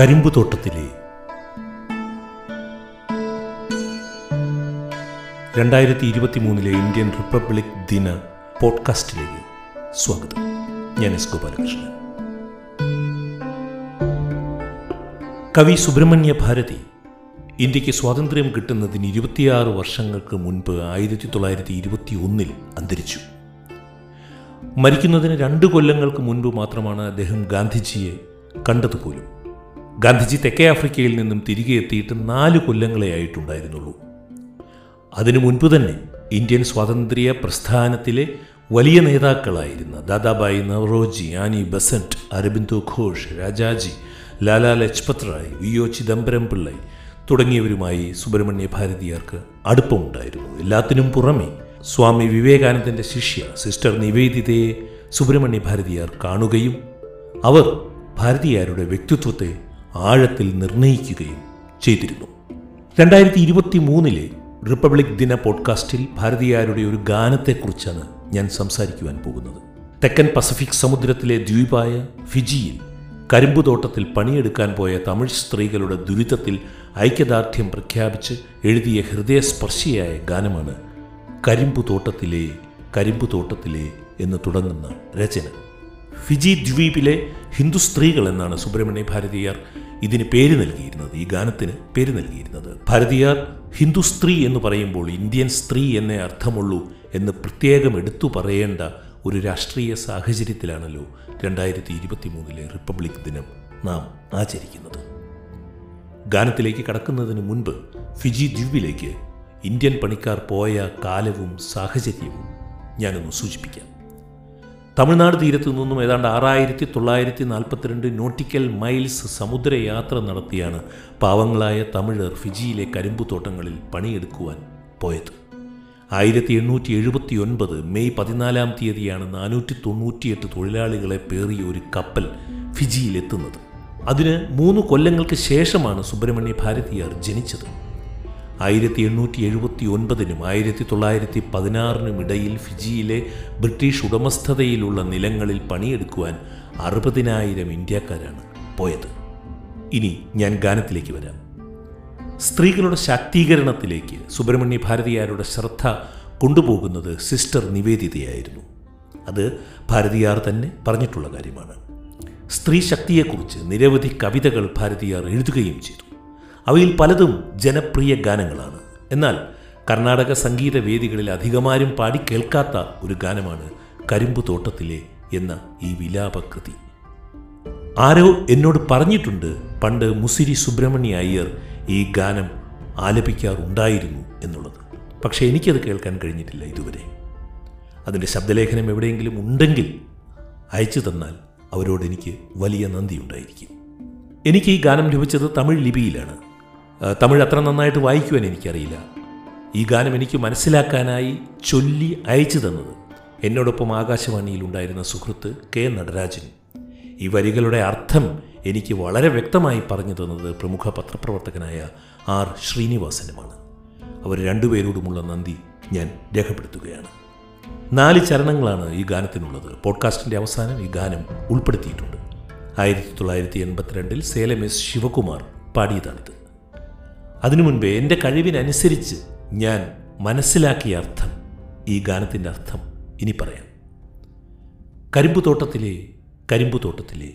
കരിമ്പുതോട്ടത്തിലെ രണ്ടായിരത്തി ഇരുപത്തി മൂന്നിലെ ഇന്ത്യൻ റിപ്പബ്ലിക് ദിന പോഡ്കാസ്റ്റിലേക്ക് സ്വാഗതം. ഞാൻ എസ് ഗോപാലകൃഷ്ണൻ. കവി സുബ്രഹ്മണ്യ ഭാരതി ഇന്ത്യയ്ക്ക് സ്വാതന്ത്ര്യം കിട്ടുന്നതിന് ഇരുപത്തിയാറ് വർഷങ്ങൾക്ക് മുൻപ് ആയിരത്തി തൊള്ളായിരത്തി ഇരുപത്തി ഒന്നിൽ അന്തരിച്ചു. മരിക്കുന്നതിന് രണ്ട് കൊല്ലങ്ങൾക്ക് മുൻപ് മാത്രമാണ് അദ്ദേഹം ഗാന്ധിജിയെ കണ്ടതുപോലും. ഗാന്ധിജി തെക്കേ ആഫ്രിക്കയിൽ നിന്നും തിരികെ എത്തിയിട്ട് നാല് കൊല്ലങ്ങളെ ആയിട്ടുണ്ടായിരുന്നുള്ളൂ. അതിനു മുൻപ് തന്നെ ഇന്ത്യൻ സ്വാതന്ത്ര്യ പ്രസ്ഥാനത്തിലെ വലിയ നേതാക്കളായിരുന്ന Dadabhai Naoroji Annie Besant Aurobindo Ghosh Rajaji Lala Lajpat Rai V O Chidambaram Pillai Subramania Subrahmanya ഭാരതിയാർക്ക് അടുപ്പമുണ്ടായിരുന്നു. എല്ലാത്തിനും പുറമെ സ്വാമി വിവേകാനന്ദന്റെ ശിഷ്യ സിസ്റ്റർ നിവേദിതയെ സുബ്രഹ്മണ്യ ഭാരതിയാർ കാണുകയും അവർ ഭാരതീയരുടെ വ്യക്തിത്വത്തെ ആഴത്തിൽ നിർണയിക്കുകയും ചെയ്തിരുന്നു. രണ്ടായിരത്തി ഇരുപത്തി മൂന്നിലെ റിപ്പബ്ലിക് ദിന പോഡ്കാസ്റ്റിൽ ഭാരതീയരുടെ ഒരു ഗാനത്തെക്കുറിച്ചാണ് ഞാൻ സംസാരിക്കുവാൻ പോകുന്നത്. തെക്കൻ പസഫിക് സമുദ്രത്തിലെ ദ്വീപായ ഫിജിയിൽ കരിമ്പുതോട്ടത്തിൽ പണിയെടുക്കാൻ പോയ തമിഴ് സ്ത്രീകളുടെ ദുരിതത്തിൽ ഐക്യദാർഢ്യം പ്രഖ്യാപിച്ച് എഴുതിയ ഹൃദയസ്പർശിയായ ഗാനമാണ് കരിമ്പുതോട്ടത്തിലെ കരിമ്പുതോട്ടത്തിലെ എന്ന് തുടങ്ങുന്ന രചന. ഫിജി ദ്വീപിലെ ഹിന്ദു സ്ത്രീകൾ എന്നാണ് സുബ്രഹ്മണ്യ ഭാരതീയർ ഇതിന് പേര് നൽകിയിരുന്നത് ഈ ഗാനത്തിന് പേര് നൽകിയിരുന്നത്. ഭാരതീയർ ഹിന്ദു സ്ത്രീ എന്ന് പറയുമ്പോൾ ഇന്ത്യൻ സ്ത്രീ എന്നേ അർത്ഥമുള്ളൂ എന്ന് പ്രത്യേകം എടുത്തു പറയേണ്ട ഒരു രാഷ്ട്രീയ സാഹചര്യത്തിലാണല്ലോ രണ്ടായിരത്തി ഇരുപത്തി മൂന്നിലെ റിപ്പബ്ലിക് ദിനം നാം ആചരിക്കുന്നത്. ഗാനത്തിലേക്ക് കടക്കുന്നതിന് മുൻപ് ഫിജി ദ്വീപിലേക്ക് ഇന്ത്യൻ പണിക്കാർ പോയ കാലവും സാഹചര്യവും ഞാനൊന്ന് സൂചിപ്പിക്കാം. തമിഴ്നാട് തീരത്തു നിന്നും ഏതാണ്ട് ആറായിരത്തി തൊള്ളായിരത്തി നാൽപ്പത്തിരണ്ട് നോട്ടിക്കൽ മൈൽസ് സമുദ്രയാത്ര നടത്തിയാണ് പാവങ്ങളായ തമിഴർ ഫിജിയിലെ കരിമ്പുതോട്ടങ്ങളിൽ പണിയെടുക്കുവാൻ പോയത്. ആയിരത്തി എണ്ണൂറ്റി എഴുപത്തി ഒൻപത് മെയ് പതിനാലാം തീയതിയാണ് നാനൂറ്റി തൊണ്ണൂറ്റിയെട്ട് തൊഴിലാളികളെ പേറിയ ഒരു കപ്പൽ ഫിജിയിലെത്തുന്നത്. അതിന് മൂന്ന് കൊല്ലങ്ങൾക്ക് ശേഷമാണ് സുബ്രഹ്മണ്യ ഭാരതിയാർ ജനിച്ചത്. ആയിരത്തി എണ്ണൂറ്റി എഴുപത്തി ഒൻപതിനും ആയിരത്തി തൊള്ളായിരത്തി പതിനാറിനും ഇടയിൽ ഫിജിയിലെ ബ്രിട്ടീഷ് ഉടമസ്ഥതയിലുള്ള നിലങ്ങളിൽ പണിയെടുക്കുവാൻ അറുപതിനായിരം ഇന്ത്യക്കാരാണ് പോയത്. ഇനി ഞാൻ ഗാനത്തിലേക്ക് വരാം. സ്ത്രീകളുടെ ശാക്തീകരണത്തിലേക്ക് സുബ്രഹ്മണ്യ ഭാരതിയാരുടെ ശ്രദ്ധ കൊണ്ടുപോകുന്നത് സിസ്റ്റർ നിവേദിതയായിരുന്നു. അത് ഭാരതിയാർ തന്നെ പറഞ്ഞിട്ടുള്ള കാര്യമാണ്. സ്ത്രീ ശക്തിയെക്കുറിച്ച് നിരവധി കവിതകൾ ഭാരതിയാർ എഴുതുകയും ചെയ്തു. അവയിൽ പലതും ജനപ്രിയ ഗാനങ്ങളാണ്. എന്നാൽ കർണാടക സംഗീത വേദികളിൽ അധികമാരും പാടി കേൾക്കാത്ത ഒരു ഗാനമാണ് കരിമ്പു തോട്ടത്തിലെ എന്ന ഈ വിലാപകൃതി. ആരോ എന്നോട് പറഞ്ഞിട്ടുണ്ട് പണ്ട് മുസിരി സുബ്രഹ്മണ്യ അയ്യർ ഈ ഗാനം ആലപിക്കാറുണ്ടായിരുന്നു എന്നുള്ളത്. പക്ഷേ എനിക്കത് കേൾക്കാൻ കഴിഞ്ഞിട്ടില്ല ഇതുവരെ. അതിന്റെ ശബ്ദലേഖനം എവിടെയെങ്കിലും ഉണ്ടെങ്കിൽ അയച്ചു തന്നാൽ അവരോട് എനിക്ക് വലിയ നന്ദിയുണ്ടായിരിക്കും. എനിക്ക് ഈ ഗാനം ലഭിച്ചത് തമിഴ് ലിപിയിലാണ്. തമിഴ് അത്ര നന്നായിട്ട് വായിക്കുവാൻ എനിക്കറിയില്ല. ഈ ഗാനം എനിക്ക് മനസ്സിലാക്കാനായി ചൊല്ലി അയച്ചു തന്നത് എന്നോടൊപ്പം ആകാശവാണിയിൽ ഉണ്ടായിരുന്ന സുഹൃത്ത് കെ നടരാജൻ. ഈ വരികളുടെ അർത്ഥം എനിക്ക് വളരെ വ്യക്തമായി പറഞ്ഞു തന്നത് പ്രമുഖ പത്രപ്രവർത്തകനായ ആർ ശ്രീനിവാസനുമാണ്. അവർ രണ്ടുപേരോടുമുള്ള നന്ദി ഞാൻ രേഖപ്പെടുത്തുകയാണ്. നാല് ചരണങ്ങളാണ് ഈ ഗാനത്തിനുള്ളത്. പോഡ്കാസ്റ്റിന്റെ അവസാനം ഈ ഗാനം ഉൾപ്പെടുത്തിയിട്ടുണ്ട്. ആയിരത്തി തൊള്ളായിരത്തി എൺപത്തിരണ്ടിൽ സേലം എസ് ശിവകുമാർ പാടിയതാണിത്. അതിനു മുൻപേ എന്റെ കഴിവിനനുസരിച്ച് ഞാൻ മനസ്സിലാക്കിയ അർത്ഥം ഈ ഗാനത്തിന്റെ അർത്ഥം ഇനി പറയാം. കരിമ്പു തോട്ടത്തിലെ കരിമ്പു തോട്ടത്തിലെ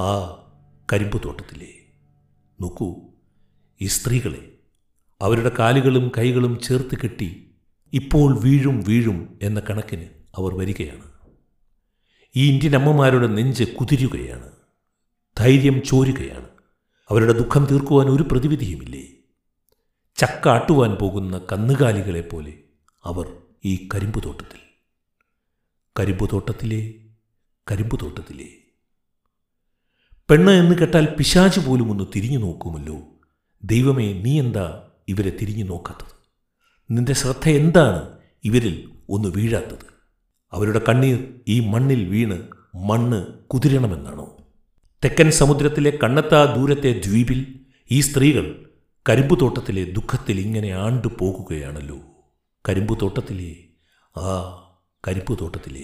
ആ കരിമ്പു തോട്ടത്തിലെ നോക്കൂ ഈ സ്ത്രീകളെ അവരുടെ കാലുകളും കൈകളും ചേർത്ത് കെട്ടി ഇപ്പോൾ വീഴും വീഴും എന്ന കണക്കിന് അവർ വരികയാണ്. ഈ ഇന്ത്യൻ അമ്മമാരുടെ നെഞ്ച് കുതിരുകയാണ് ധൈര്യം ചോരുകയാണ്. അവരുടെ ദുഃഖം തീർക്കുവാൻ ഒരു പ്രതിവിധിയുമില്ലേ? ചക്ക ആട്ടുവാൻ പോകുന്ന കന്നുകാലികളെപ്പോലെ അവർ ഈ കരിമ്പുതോട്ടത്തിൽ. കരിമ്പുതോട്ടത്തിലെ കരിമ്പുതോട്ടത്തിലെ. പെണ്ണ് എന്ന് കേട്ടാൽ പിശാച് പോലും ഒന്ന് തിരിഞ്ഞു നോക്കുമല്ലോ. ദൈവമേ നീ എന്താ ഇവരെ തിരിഞ്ഞു നോക്കാത്തത്? നിന്റെ ശ്രദ്ധ എന്താണ് ഇവരിൽ ഒന്ന് വീഴാത്തത്? അവരുടെ കണ്ണീർ ഈ മണ്ണിൽ വീണ് മണ്ണ് കുതിരണമെന്നാണോ? തെക്കൻ സമുദ്രത്തിലെ കണ്ണത്താ ദൂരത്തെ ദ്വീപിൽ ഈ സ്ത്രീകൾ കരിമ്പുതോട്ടത്തിലെ ദുഃഖത്തിൽ ഇങ്ങനെ ആണ്ടു പോകുകയാണല്ലോ. കരിമ്പുതോട്ടത്തിലെ ആ കരിമ്പുതോട്ടത്തിലെ.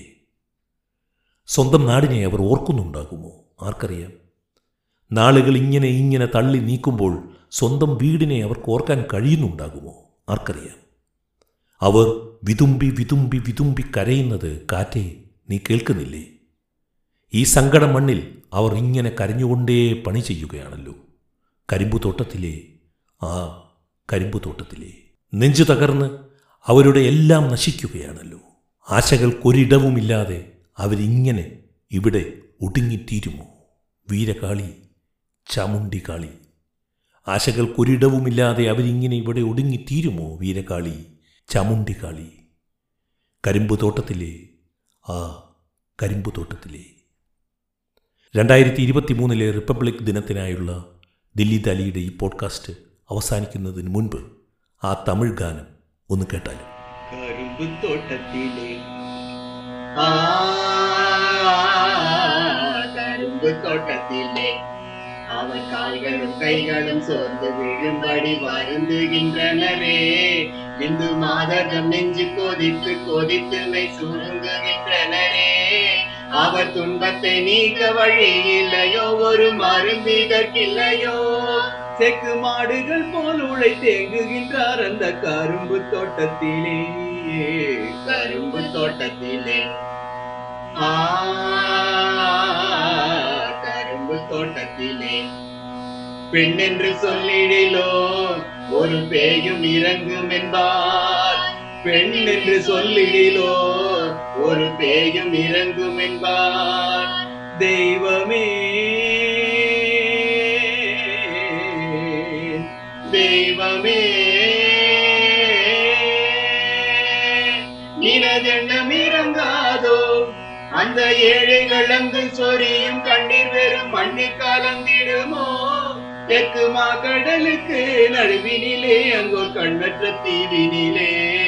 സ്വന്തം നാടിനെ അവർ ഓർക്കുന്നുണ്ടാകുമോ? ആർക്കറിയാം. നാളുകൾ ഇങ്ങനെ ഇങ്ങനെ തള്ളി നീക്കുമ്പോൾ സ്വന്തം വീടിനെ അവർക്ക് ഓർക്കാൻ കഴിയുന്നുണ്ടാകുമോ? ആർക്കറിയാം. അവർ വിതുമ്പി വിതുമ്പി വിതുമ്പി കരയുന്നത് കാറ്റേ നീ കേൾക്കുന്നില്ലേ? ഈ സങ്കട മണ്ണിൽ അവർ ഇങ്ങനെ കരഞ്ഞുകൊണ്ടേ പണി ചെയ്യുകയാണല്ലോ. കരിമ്പു തോട്ടത്തിലെ ആ കരിമ്പു തോട്ടത്തിലെ. നെഞ്ചു തകർന്ന് അവരുടെ എല്ലാം നശിക്കുകയാണല്ലോ. ആശകൾക്കൊരിടവുമില്ലാതെ അവരിങ്ങനെ ഇവിടെ ഒടുങ്ങിത്തീരുമോ? വീരകാളി ചാമുണ്ടി കാളി. ആശകൾക്കൊരിടവുമില്ലാതെ അവരിങ്ങനെ ഇവിടെ ഒടുങ്ങിത്തീരുമോ? വീരകാളി ചാമുണ്ടി കാളി. കരിമ്പു തോട്ടത്തിലെ ആ കരിമ്പുതോട്ടത്തിലെ രണ്ടായിരത്തി ഇരുപത്തി മൂന്നിലെ റിപ്പബ്ലിക് ദിനത്തിനായുള്ള ദില്ലി ദാലിയുടെ ഈ പോഡ്കാസ്റ്റ് അവസാനിക്കുന്നതിന് മുൻപ് ആ തമിഴ് ഗാനം ഒന്ന് കേട്ടാലും கரும்பு தோட்டத்திலே ஆ, கரும்பு தோட்டத்திலே அவர் கால்களும் கைகளும் சோர்ந்து விழும்படி வருந்துகின்றனரே இந்து மாதகம் நெஞ்சு கொதித்து கொதித்து மெய் சுருங்குகின்றனரே அவர் துன்பத்தை நீக்க வழி இல்லையோ ஒரு மருந்து இதற்கில்லையோ. செக்கு மாடுகள் போல் உழை தேங்குகின்றார் அந்த கரும்பு தோட்டத்திலே. கரும்பு தோட்டத்திலே. ஆ கரும்பு தோட்டத்திலே. பெண் என்று சொல்லிடிலோ ஒரு பேயும் இறங்கும் என்பார். பெண் என்று சொல்லிடிலோ ஒரு பேயும் இறங்கும் என்பார் தெய்வமே. தெய்வமே. நினதெண்ணம் இறங்காதோ? அந்த ஏழைகள் அங்கு சொரியும் கண்ணீர் வெறும் மண்ணி கலந்திடுமோ? தெற்கு மா கடலுக்கு நடுவினிலே அங்கோ கண்ணற்ற தீவினிலே.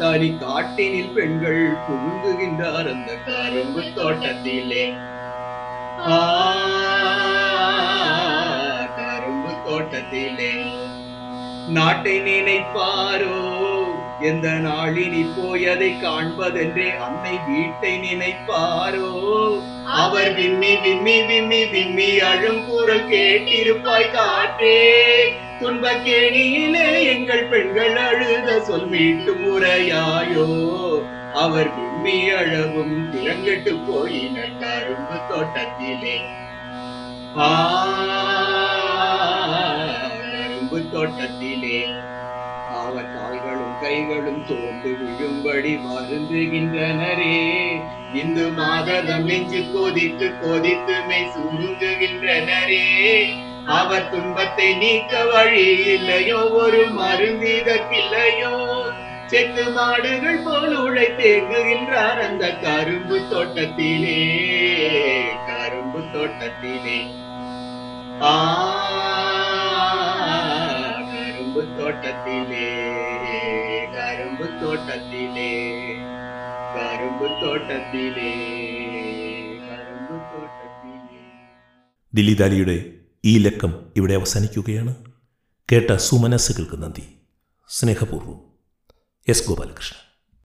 காத்தாடி காட்டினில் பெண்கள் புழுங்குகின்றார் அந்த கரும்பு தோட்டத்திலே. கரும்பு தோட்டத்திலே. நாட்டை நினைப்பாரோ? எந்த நாளினி போயதை காண்பதென்றே அன்னை வீட்டை நினைப்பாரோ? அவர் விம்மி விம்மி விம்மி விம்மி அழும் குரல் கேட்டிருப்பாய் காற்றே. துன்பக்கேணியிலே எங்கள் பெண்கள் அழுத சொல் மீட்டு முறையாயோ. அவர் விம்மி அழவும் திறங்கட்டு போயின கரும்பு தோட்டத்திலே. ஆ கரும்பு தோட்டத்திலே. அவர் கால்களும் கைகளும் தோண்டு விழும்படி வருந்துகின்றனரே. இந்து மாதம் நெஞ்சு கொதித்து கொதித்து மெய் சுருங்குகின்றனரே. அவர் துன்பத்தை நீக்க வழி இல்லையோ ஒரு மருந்து இதற்கில்லையோ செக்கு மாடுகள் போல் உழை தேங்குகின்றார் அந்த கரும்பு தோட்டத்திலே கரும்பு தோட்டத்திலே ஆ கரும்பு தோட்டத்திலே கரும்பு தோட்டத்திலே கரும்பு தோட்டத்திலே കരുമ്പ് തോട്ടത്തിലെ ദില്ലി ദാലിയുടെ ഈ ലക്കം ഇവിടെ അവസാനിക്കുകയാണ്. കേട്ട സുമനസ്സുകൾക്ക് നന്ദി. സ്നേഹപൂർവം. എസ് ഗോപാലകൃഷ്ണൻ.